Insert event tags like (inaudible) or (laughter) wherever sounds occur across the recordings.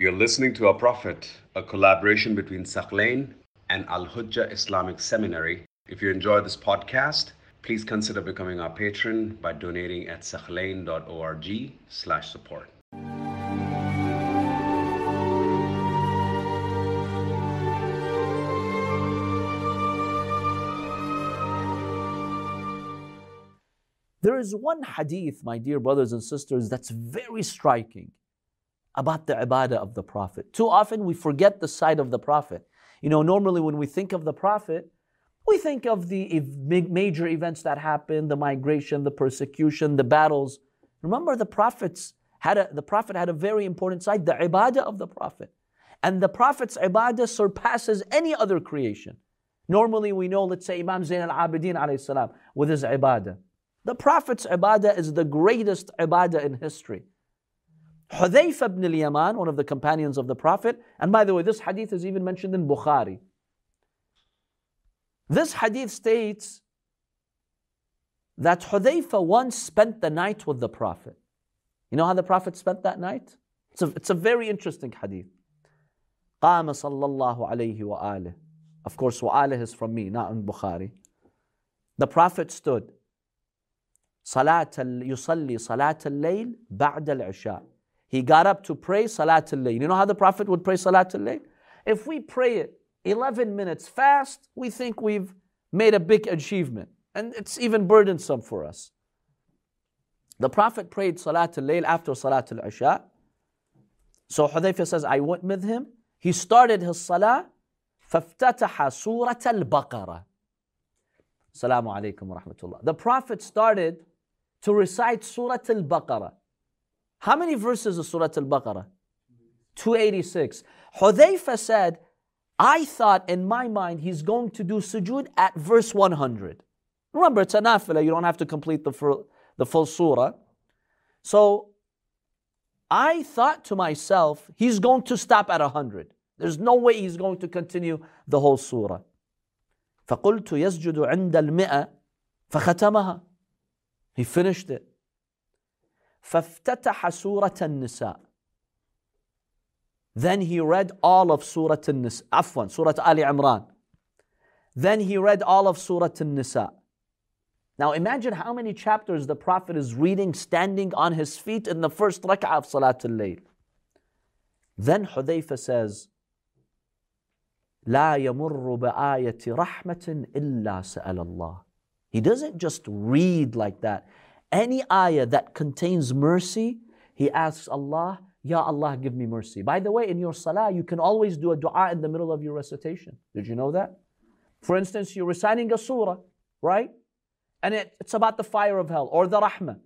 You're listening to Our Prophet, a collaboration between Thaqlain and Al Hujjah Islamic Seminary. If you enjoy this podcast, please consider becoming our patron by donating at thaqlain.org slash support. There is one hadith, my dear brothers and sisters, that's very striking about the ibadah of the Prophet. Too often we forget the side of the Prophet. You know, normally when we think of the Prophet, we think of the major events that happened, the migration, the persecution, the battles. Remember, the prophets had a, the Prophet had a very important side, the ibadah of the Prophet. And the Prophet's ibadah surpasses any other creation. Normally we know, let's say Imam Zain al-Abidin alayhi salam, with his ibadah. The Prophet's ibadah is the greatest ibadah in history. Hudayfa ibn al-Yaman, one of the companions of the Prophet, and by the way, this hadith is even mentioned in Bukhari. This hadith states that Hudayfa once spent the night with the Prophet. You know how the Prophet spent that night? It's a, it's a very interesting hadith. قام صلى الله عليه وآله. Of course, وآله is from me, not in Bukhari. The Prophet stood. صلاة يصلي صلاة الليل بعد العشاء. He got up to pray Salat al-Layl. You know how the Prophet would pray Salat al-Layl? If we pray it 11 minutes fast, we think we've made a big achievement. And it's even burdensome for us. The Prophet prayed Salat al-Layl after Salat al-Isha. So Hudayfa says, I went with him. He started his Salah. فافتتح سورة البقرة. Assalamu alaikum wa rahmatullah. The Prophet started to recite Surah al-Baqarah. How many verses is Surah Al Baqarah? 286. Hudayfa said, I thought in my mind he's going to do sujood at verse 100. Remember, it's a nafila, you don't have to complete the full, the full surah. So I thought to myself, he's going to stop at 100. There's no way he's going to continue the whole surah. فقلت يسجد عند المئة فختمها. He finished it. فافتتح سورة النساء Then he read all of Surah An-Nisa, Afwan, Surah Ali Imran. Then he read all of Surah An-Nisa. Now imagine how many chapters the Prophet is reading standing on his feet in the first rak'ah of Salat al-Layl. Then Hudayfa says, لا يمر بآية رحمة إلا سأل الله. He doesn't just read like that. Any ayah that contains mercy, he asks Allah, Ya Allah, give me mercy. By the way, in your salah, you can always do a dua in the middle of your recitation. Did you know that? For instance, you're reciting a surah, right? And it, it's about the fire of hell or the rahmah.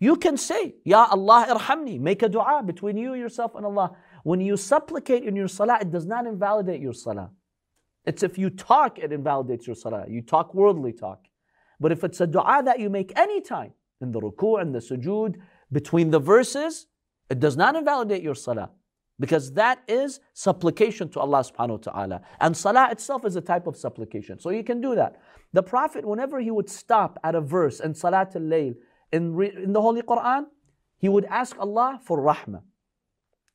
You can say, Ya Allah, irhamni. Make a dua between you, yourself, and Allah. When you supplicate in your salah, it does not invalidate your salah. It's if you talk, it invalidates your salah. You talk worldly talk. But if it's a dua that you make anytime, in the ruku' and the sujood, between the verses, it does not invalidate your salah. Because that is supplication to Allah subhanahu wa ta'ala. And salah itself is a type of supplication. So you can do that. The Prophet, whenever he would stop at a verse in Salat al Layl in, in the Holy Quran, he would ask Allah for rahmah.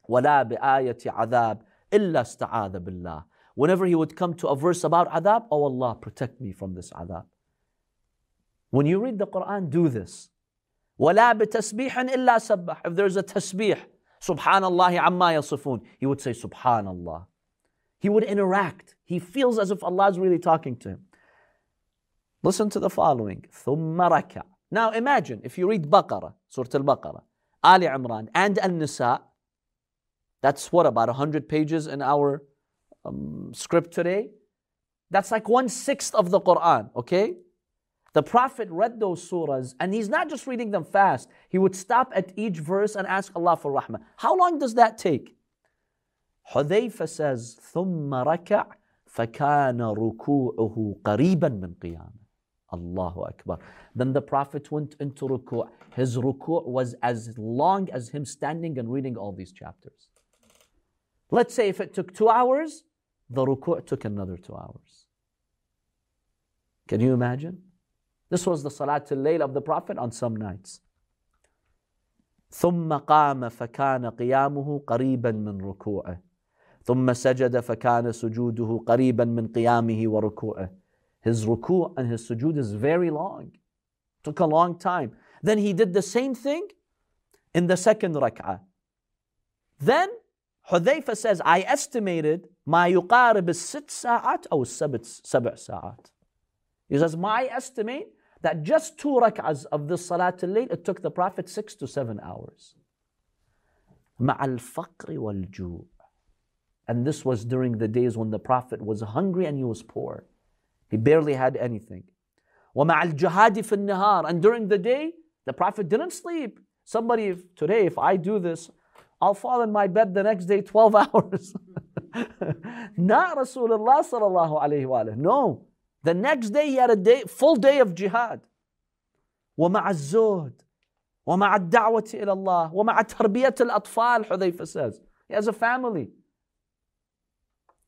وَلَا بِآيَةِ عَذَابٍ إِلَّا اسْتَعَاذَ بِاللَّهِ Whenever he would come to a verse about adab, oh Allah, protect me from this adab. When you read the Quran, do this. ولا بتسبيح إلا سبح. If there's a tasbih, Subhanallah amma yasifun, he would say Subhanallah. He would interact. He feels as if Allah is really talking to him. Listen to the following. ثم ركع. Now imagine if you read Baqarah, Surah Al-Baqarah, Ali Imran, and An-Nisa, that's what, about 100 pages in our um, script today? That's like one sixth of the Quran, okay? The Prophet read those surahs and he's not just reading them fast. He would stop at each verse and ask Allah for rahmah. How long does that take? Hudayfa says, ثم ركع فكان ركوعه قريبا من قيامه. Allahu Akbar. Then the Prophet went into ruku'. His ruku' was as long as him standing and reading all these chapters. Let's say if it took two hours, the ruku' took another two hours. Can you imagine? This was the Salatul Layl of the Prophet on some nights. ثم قام فكان قيامه قريبا من ركوعه ثم سجد فكان سجوده قريبا من قيامه وركوعه His ruku' and his sujood is very long. Took a long time. Then he did the same thing in the second rak'ah. Then Hudayfa says, I estimated ما يقارب الست ساعات أو السبع سبع ساعات. He says, my estimate that just two rak'ahs of the salat al-layl, it took the Prophet six to seven hours. مع الفقر والجوع. And this was during the days when the Prophet was hungry and he was poor. He barely had anything. ومع الجهاد في النهار. And during the day, the Prophet didn't sleep. Somebody, if, today, if I do this, I'll fall in my bed the next day 12 hours. (laughs) (laughs) Not Rasulullah sallallahu alayhi wa No. The next day he had a day, full day of jihad. ومع الزهد ومع الدعوة إلى الله ومع تربية الأطفال حذيفة says. He has a family.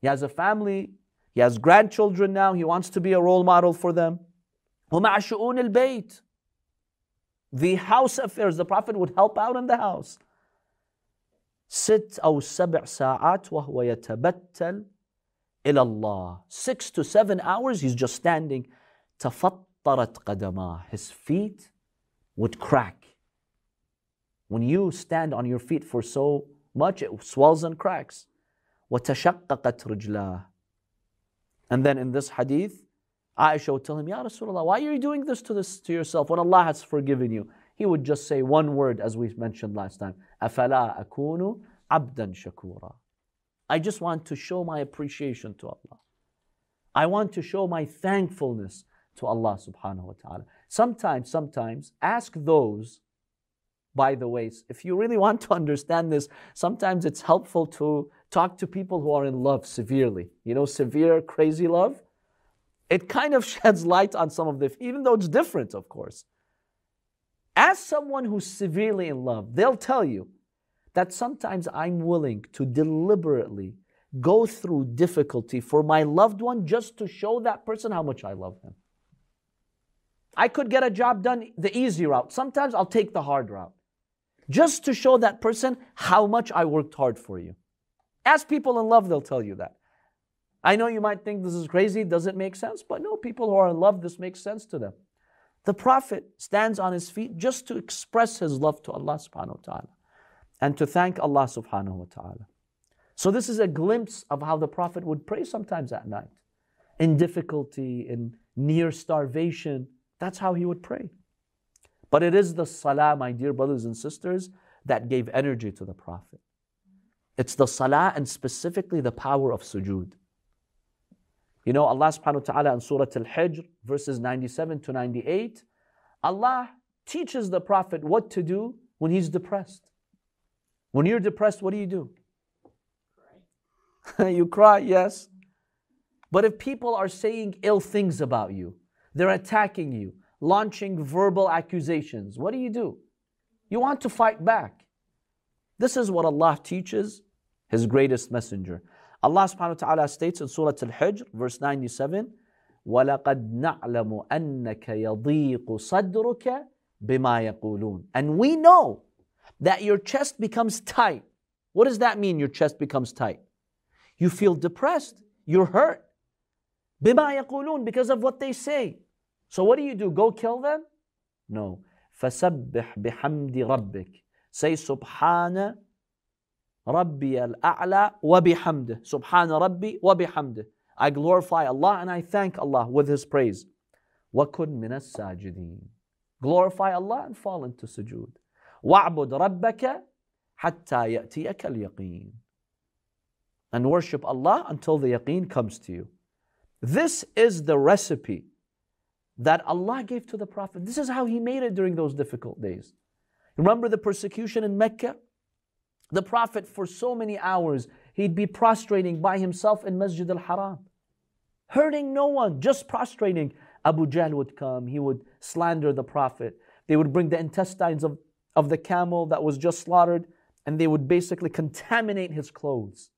He has a family. He has grandchildren now. He wants to be a role model for them. ومع شؤون البيت. The house affairs. The Prophet would help out in the house. ست أو سبع ساعات وهو يتبتل إلى الله. Six to seven hours he's just standing. تفطرت قدماه. His feet would crack. When you stand on your feet for so much, it swells and cracks. وتشققت رجلاه. And then in this hadith, Aisha would tell him, Ya Rasulullah, why are you doing this to, this to yourself when Allah has forgiven you? He would just say one word as we mentioned last time. أَفَلَا أَكُونُ عَبْدًا شَكُورًا I just want to show my appreciation to Allah. I want to show my thankfulness to Allah subhanahu wa ta'ala. Sometimes, sometimes, ask those, by the way, if you really want to understand this, sometimes it's helpful to talk to people who are in love severely. You know, severe, crazy love. It kind of (laughs) sheds light on some of the, even though it's different, of course. Ask someone who's severely in love, they'll tell you that sometimes I'm willing to deliberately go through difficulty for my loved one just to show that person how much I love him. I could get a job done the easy route. Sometimes I'll take the hard route just to show that person how much I worked hard for you. Ask people in love, they'll tell you that. I know you might think this is crazy, doesn't make sense, but no, people who are in love, this makes sense to them. The Prophet stands on his feet just to express his love to Allah subhanahu wa ta'ala and to thank Allah subhanahu wa ta'ala. So, this is a glimpse of how the Prophet would pray sometimes at night. In difficulty, in near starvation, that's how he would pray. But it is the salah, my dear brothers and sisters, that gave energy to the Prophet. It's the salah and specifically the power of sujood. You know, Allah subhanahu wa ta'ala in Surah Al Hijr, verses 97 to 98, Allah teaches the Prophet what to do when he's depressed. When you're depressed, what do you do? Cry. (laughs) you cry, yes. But if people are saying ill things about you, they're attacking you, launching verbal accusations, what do you do? You want to fight back. This is what Allah teaches His greatest messenger. Allah subhanahu wa ta'ala states in Surah Al-Hijr, verse 97, وَلَقَدْ نَعْلَمُ أَنَّكَ يَضِيقُ صَدْرُكَ بِمَا يَقُولُونَ And we know that your chest becomes tight. What does that mean, your chest becomes tight? You feel depressed, you're hurt. بِمَا يَقُولُونَ Because of what they say. So what do you do? Go kill them? No. فَسَبِّحْ بِحَمْدِ رَبِّكَ Say Subhana Rabbi al-A'la wa bihamdih. Subhana Rabbi wa bihamdih. I glorify Allah and I thank Allah with His praise. وَكُن مِنَ السَّاجِدِينَ Glorify Allah and fall into sujood. وَاعْبُدْ رَبَّكَ حَتَّى يَأْتِيَكَ الْيَقِينَ And worship Allah until the yaqeen comes to you. This is the recipe that Allah gave to the Prophet. This is how he made it during those difficult days. Remember the persecution in Mecca? The Prophet, for so many hours, he'd be prostrating by himself in Masjid al Haram, hurting no one, just prostrating. Abu Jahl would come, he would slander the Prophet. They would bring the intestines of, of the camel that was just slaughtered, and they would basically contaminate his clothes.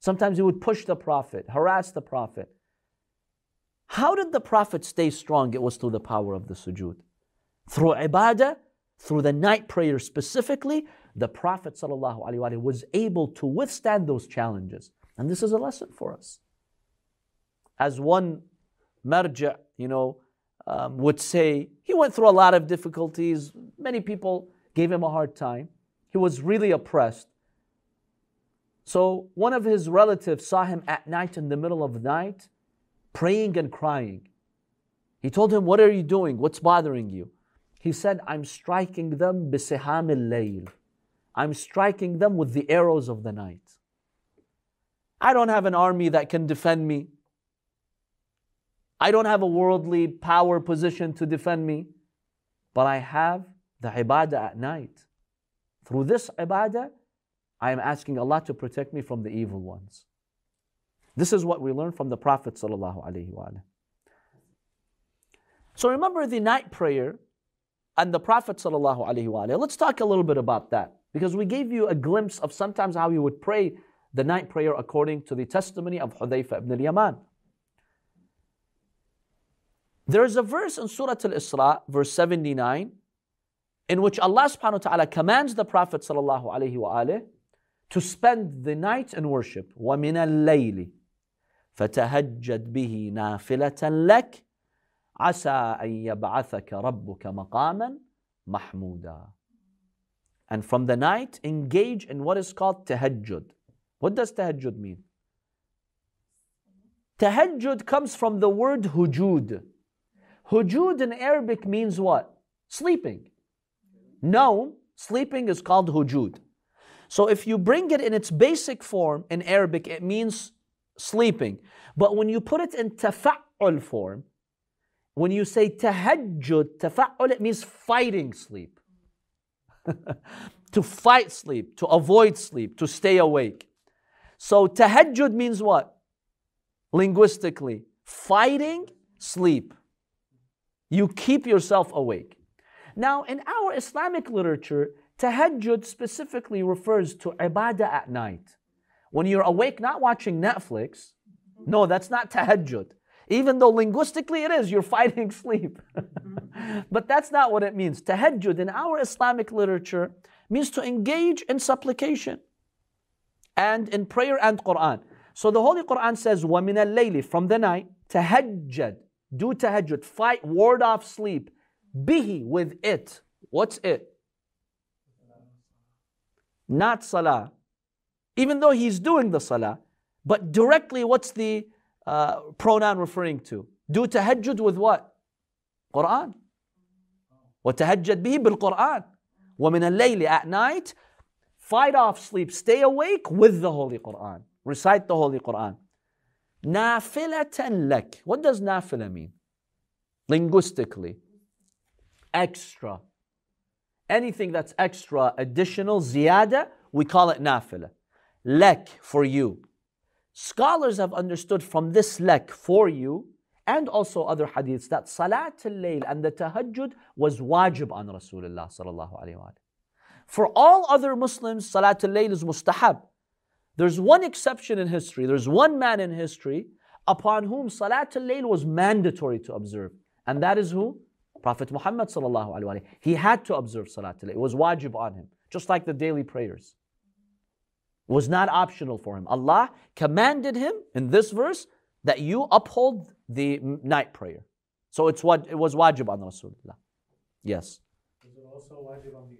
Sometimes he would push the Prophet, harass the Prophet. How did the Prophet stay strong? It was through the power of the sujood. Through ibadah, through the night prayer specifically, the Prophet ﷺ was able to withstand those challenges. And this is a lesson for us. As one marja, you know, um, would say, he went through a lot of difficulties. Many people gave him a hard time. He was really oppressed. So one of his relatives saw him at night in the middle of the night, praying and crying. He told him, What are you doing? What's bothering you? He said, I'm striking them bisiham al I'm striking them with the arrows of the night. I don't have an army that can defend me. I don't have a worldly power position to defend me, but I have the ibadah at night. Through this ibadah, I am asking Allah to protect me from the evil ones. This is what we learn from the Prophet. So remember the night prayer and the Prophet. Let's talk a little bit about that because we gave you a glimpse of sometimes how he would pray the night prayer according to the testimony of Hudayfa ibn al-Yaman. There is a verse in Surah Al-Isra, verse 79, in which Allah subhanahu wa ta'ala commands the Prophet sallallahu alayhi wa to spend the night in worship. وَمِنَ اللَّيْلِ فَتَهَجَّدْ بِهِ نَافِلَةً لَكَ عَسَىٰ أَن يَبْعَثَكَ رَبُّكَ مَقَامًا مَحْمُودًا And from the night, engage in what is called tahajjud. What does tahajjud mean? Tahajjud comes from the word hujud. Hujud in Arabic means what? Sleeping. No, sleeping is called hujud. So if you bring it in its basic form in Arabic, it means sleeping. But when you put it in tafa'ul form, when you say tahajjud, tafa'ul, it means fighting sleep. (laughs) to fight sleep, to avoid sleep, to stay awake. So tahajjud means what? Linguistically, fighting sleep. You keep yourself awake. Now, in our Islamic literature, tahajjud specifically refers to ibadah at night. When you're awake, not watching Netflix, no, that's not tahajjud. Even though linguistically it is, you're fighting (laughs) sleep. (laughs) but that's not what it means. Tahajjud in our Islamic literature means to engage in supplication and in prayer and Quran. So the Holy Quran says, وَمِنَ اللَّيْلِ From the night, tahajjud, do tahajjud, fight, ward off sleep, bihi, with it. What's it? Not salah. Even though he's doing the salah, but directly what's the uh, pronoun referring to? Do tahajjud with what? Quran. وتهجد به بالقرآن ومن الليل at night fight off sleep stay awake with the Holy Quran recite the Holy Quran Nafilatan lak. What does nafila mean? Linguistically. Extra. Anything that's extra, additional, ziyada, we call it nafila. Lek for you. Scholars have understood from this lek for you and also other hadiths that salat al-layl and the tahajjud was wajib on Rasulullah sallallahu For all other Muslims, salat al-layl is mustahab. There's one exception in history. There's one man in history upon whom Salat al-Layl was mandatory to observe. And that is who? Prophet Muhammad sallallahu alayhi wa He had to observe Salat al-Layl. It was wajib on him. Just like the daily prayers was not optional for him. Allah commanded him in this verse that you uphold the night prayer. So it's what it was wajib on Rasulullah. Yes. Is it also wajib on the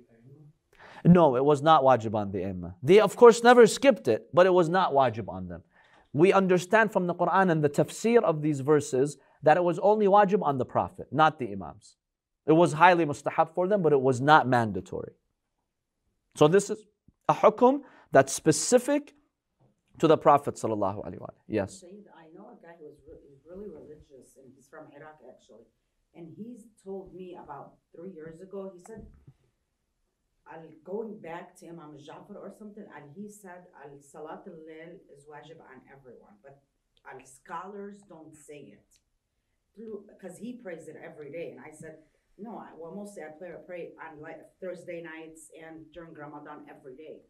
No, it was not wajib on the imam. They of course never skipped it, but it was not wajib on them. We understand from the Quran and the tafsir of these verses that it was only wajib on the Prophet, not the imams. It was highly mustahab for them, but it was not mandatory. So this is a hukum that's specific to the Prophet sallallahu alaihi wasallam. Yes. I know a guy who's really, really religious, and he's from Iraq actually, and he's told me about three years ago. He said, "Al going back to Imam Jafar or something," and he said, "Al Salat al Lail is wajib on everyone, but al scholars don't say it because he prays it every day." And I said. No, I, well, mostly I pray, pray on like Thursday nights and during Ramadan every day.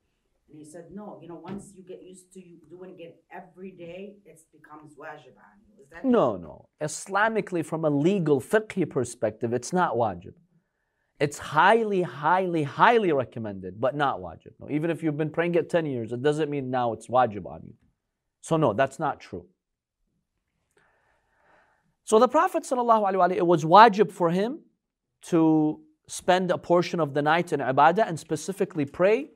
And he said, no, you know, once you get used to you doing it every day, it becomes wajib on you. Is that No, no. Islamically, from a legal fiqh perspective, it's not wajib. It's highly, highly, highly recommended, but not wajib. No, even if you've been praying it 10 years, it doesn't mean now it's wajib on you. So, no, that's not true. So, the Prophet, ﷺ, it was wajib for him to spend a portion of the night in ibadah and specifically pray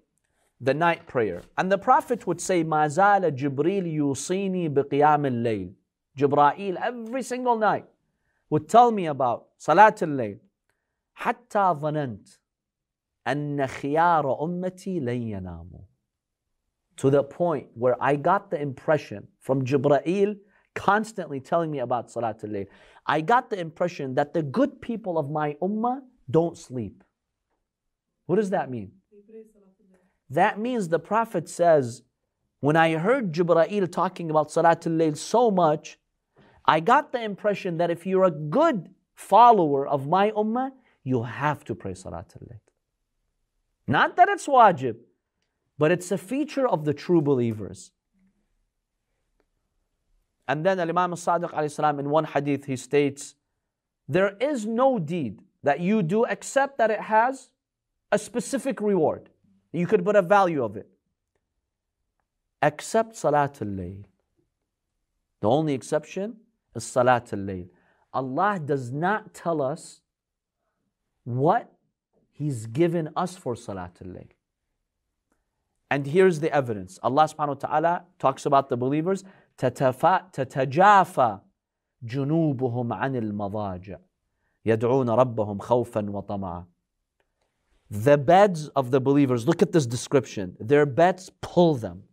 the night prayer. And the Prophet would say, Mazala Jibril yusini biqiyam al-layl. Jibra'il every single night would tell me about Salat al-layl. حتى ظننت أن خيار أمتي لن يناموا. To the point where I got the impression from Jibreel constantly telling me about Salat al-Layl. I got the impression that the good people of my ummah don't sleep. What does that mean? That means the Prophet says, when I heard Jibreel talking about Salatul Layl so much, I got the impression that if you're a good follower of my ummah, you have to pray Salatul Layl. Not that it's wajib, but it's a feature of the true believers. And then Imam Sadiq in one hadith he states, there is no deed that you do except that it has a specific reward. You could put a value of it. Except Salatul Layl. The only exception is Salatul Layl. Allah does not tell us what He's given us for Salatul Layl. And here's the evidence. Allah subhanahu wa ta'ala talks about the believers. تتجافى جنوبهم عن المضاجع يدعون ربهم خوفا وطمعا the beds of the believers, look at this description. Their beds pull them.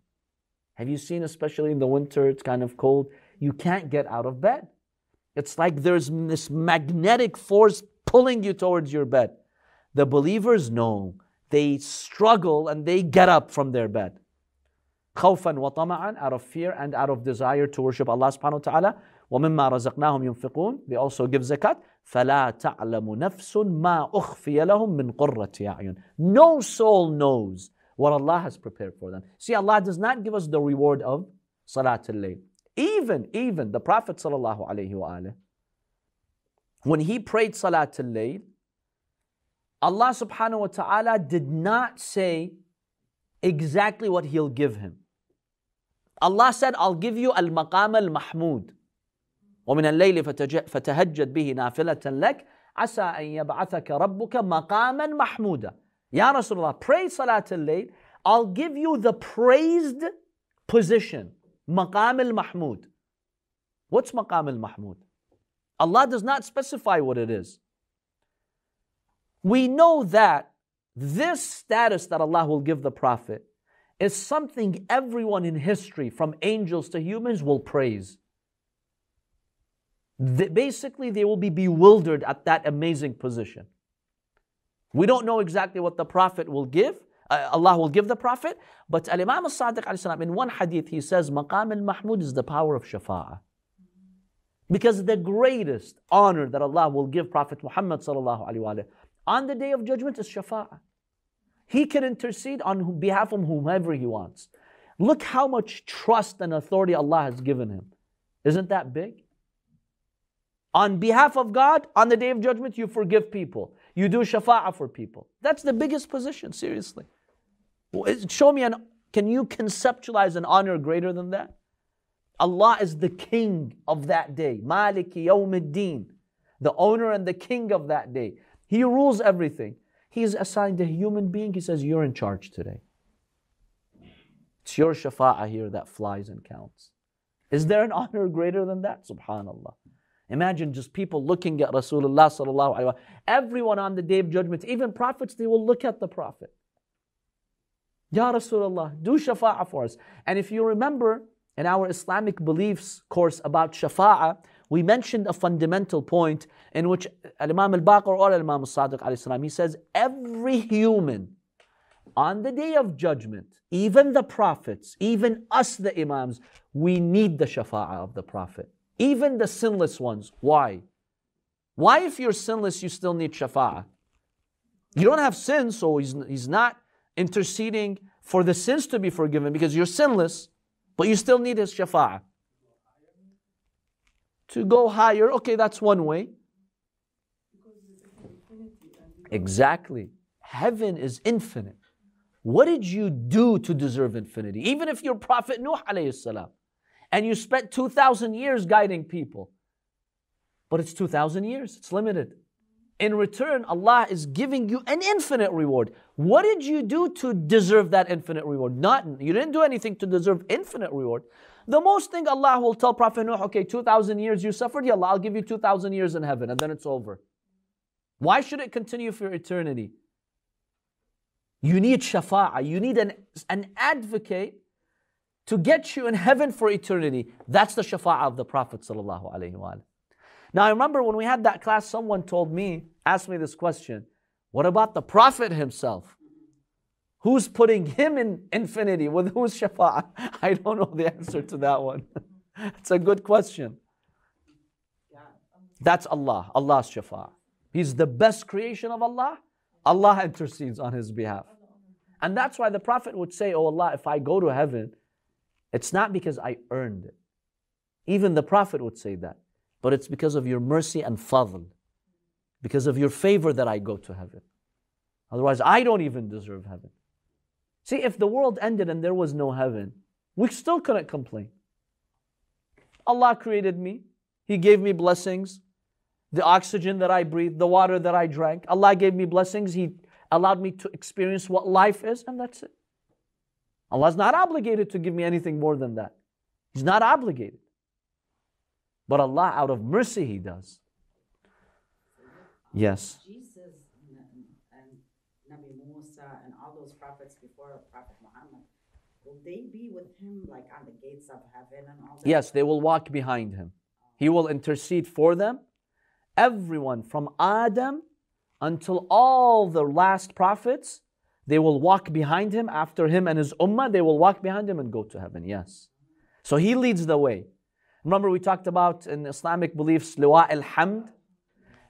Have you seen, especially in the winter, it's kind of cold, you can't get out of bed. It's like there's this magnetic force pulling you towards your bed. The believers know they struggle and they get up from their bed. خوفا وطمعا out of fear and out of desire to worship Allah subhanahu wa ta'ala. ومما رزقناهم ينفقون. They also give zakat. فلا تعلم نفس ما أخفي لهم من قرة أعين. No soul knows what Allah has prepared for them. See, Allah does not give us the reward of Salat al-Layl. Even, even the Prophet sallallahu alaihi wasallam, when he prayed Salat al-Layl, Allah subhanahu wa ta'ala did not say exactly what he'll give him. Allah said, I'll give you al-maqam al-mahmud. ومن الليل فتهجد به نافلة لك عسى أن يبعثك ربك مقاما محمودا يا رسول الله pray صلاة الليل I'll give you the praised position مقام المحمود What's مقام المحمود? Allah does not specify what it is. We know that this status that Allah will give the Prophet is something everyone in history, from angels to humans, will praise basically they will be bewildered at that amazing position. We don't know exactly what the Prophet will give. Uh, Allah will give the Prophet, but Al Imam al Sadiq in one hadith he says, Maqam al Mahmud is the power of shafa'ah. Because the greatest honor that Allah will give Prophet Muhammad on the day of judgment is shafa'ah. He can intercede on behalf of whomever he wants. Look how much trust and authority Allah has given him. Isn't that big? On behalf of God, on the day of judgment, you forgive people. You do shafa'ah for people. That's the biggest position, seriously. Show me an, can you conceptualize an honor greater than that? Allah is the king of that day. Maliki yawmiddin. The owner and the king of that day. He rules everything. He is assigned a human being. He says, You're in charge today. It's your shafa'ah here that flies and counts. Is there an honor greater than that? Subhanallah. Imagine just people looking at Rasulullah sallallahu alaihi. Everyone on the day of judgment, even prophets, they will look at the Prophet. Ya Rasulullah, do shafa'ah for us. And if you remember in our Islamic beliefs course about shafa'ah, we mentioned a fundamental point in which Imam al-Baqir or Imam al-Sadiq he says, every human on the day of judgment, even the prophets, even us the imams, we need the shafa'ah of the Prophet. Even the sinless ones. Why? Why, if you're sinless, you still need shafa'ah? You don't have sin, so he's, he's not interceding for the sins to be forgiven because you're sinless, but you still need his shafa'ah. To go higher, okay, that's one way. Exactly. Heaven is infinite. What did you do to deserve infinity? Even if you're Prophet Nuh alayhi and you spent 2,000 years guiding people, but it's 2,000 years, it's limited. In return, Allah is giving you an infinite reward. What did you do to deserve that infinite reward? Nothing. You didn't do anything to deserve infinite reward. The most thing Allah will tell Prophet Nuh, okay, 2,000 years you suffered, yeah, Allah, I'll give you 2,000 years in heaven, and then it's over. Why should it continue for eternity? You need shafa'ah, you need an, an advocate to get you in heaven for eternity. That's the shafa'ah of the Prophet. Now, I remember when we had that class, someone told me, asked me this question What about the Prophet himself? Who's putting him in infinity with whose shafa'ah? (laughs) I don't know the answer to that one. (laughs) it's a good question. That's Allah, Allah's shafa'ah. He's the best creation of Allah. Allah (laughs) intercedes on his behalf. And that's why the Prophet would say, Oh Allah, if I go to heaven, it's not because I earned it. Even the Prophet would say that. But it's because of your mercy and fadl, because of your favor that I go to heaven. Otherwise, I don't even deserve heaven. See, if the world ended and there was no heaven, we still couldn't complain. Allah created me, He gave me blessings, the oxygen that I breathe, the water that I drank. Allah gave me blessings, He allowed me to experience what life is, and that's it. Allah is not obligated to give me anything more than that. He's not obligated. But Allah, out of mercy, He does. Yes. Jesus and Nabi Musa and all those prophets before Prophet Muhammad, will they be with him like on the gates of heaven and all that? Yes, they will walk behind him. He will intercede for them. Everyone from Adam until all the last prophets, they will walk behind him after him and his ummah, they will walk behind him and go to heaven. Yes. So he leads the way. Remember, we talked about in Islamic beliefs, Liwa al Hamd.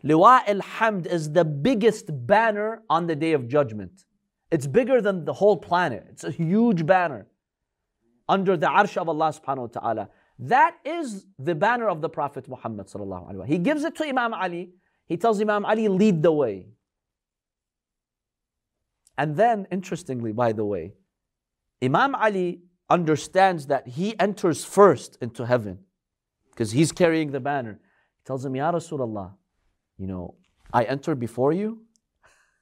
Liwa al Hamd is the biggest banner on the day of judgment. It's bigger than the whole planet. It's a huge banner under the arsh of Allah subhanahu wa ta'ala. That is the banner of the Prophet Muhammad sallallahu alaihi wasallam. He gives it to Imam Ali. He tells Imam Ali, lead the way. And then, interestingly, by the way, Imam Ali understands that he enters first into heaven because he's carrying the banner. He tells him, Ya Rasulullah, you know, I enter before you.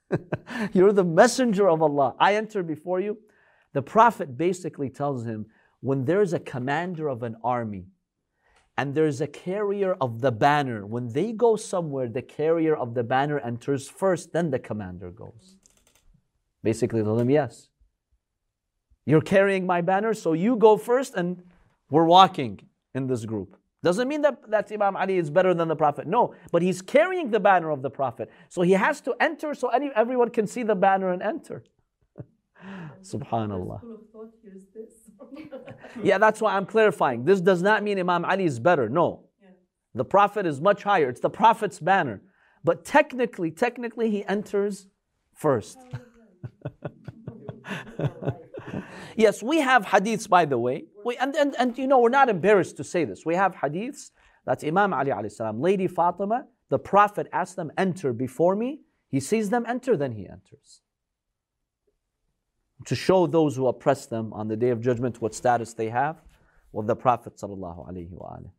(laughs) You're the messenger of Allah. I enter before you. The Prophet basically tells him, when there's a commander of an army and there's a carrier of the banner, when they go somewhere, the carrier of the banner enters first, then the commander goes. Basically, tell him, yes. You're carrying my banner, so you go first, and we're walking in this group. Doesn't mean that, that Imam Ali is better than the Prophet. No, but he's carrying the banner of the Prophet. So he has to enter so any, everyone can see the banner and enter. (laughs) Subhanallah. (laughs) yeah, that's why I'm clarifying. This does not mean Imam Ali is better. No. The Prophet is much higher. It's the Prophet's banner. But technically, technically, he enters first. (laughs) Yes, we have hadiths, by the way. We, and, and, and you know, we're not embarrassed to say this. We have hadiths that Imam Ali alayhi salam, Lady Fatima, the Prophet asked them, enter before me. He sees them enter, then he enters. To show those who oppress them on the day of judgment what status they have with the Prophet sallallahu alaihi wasallam.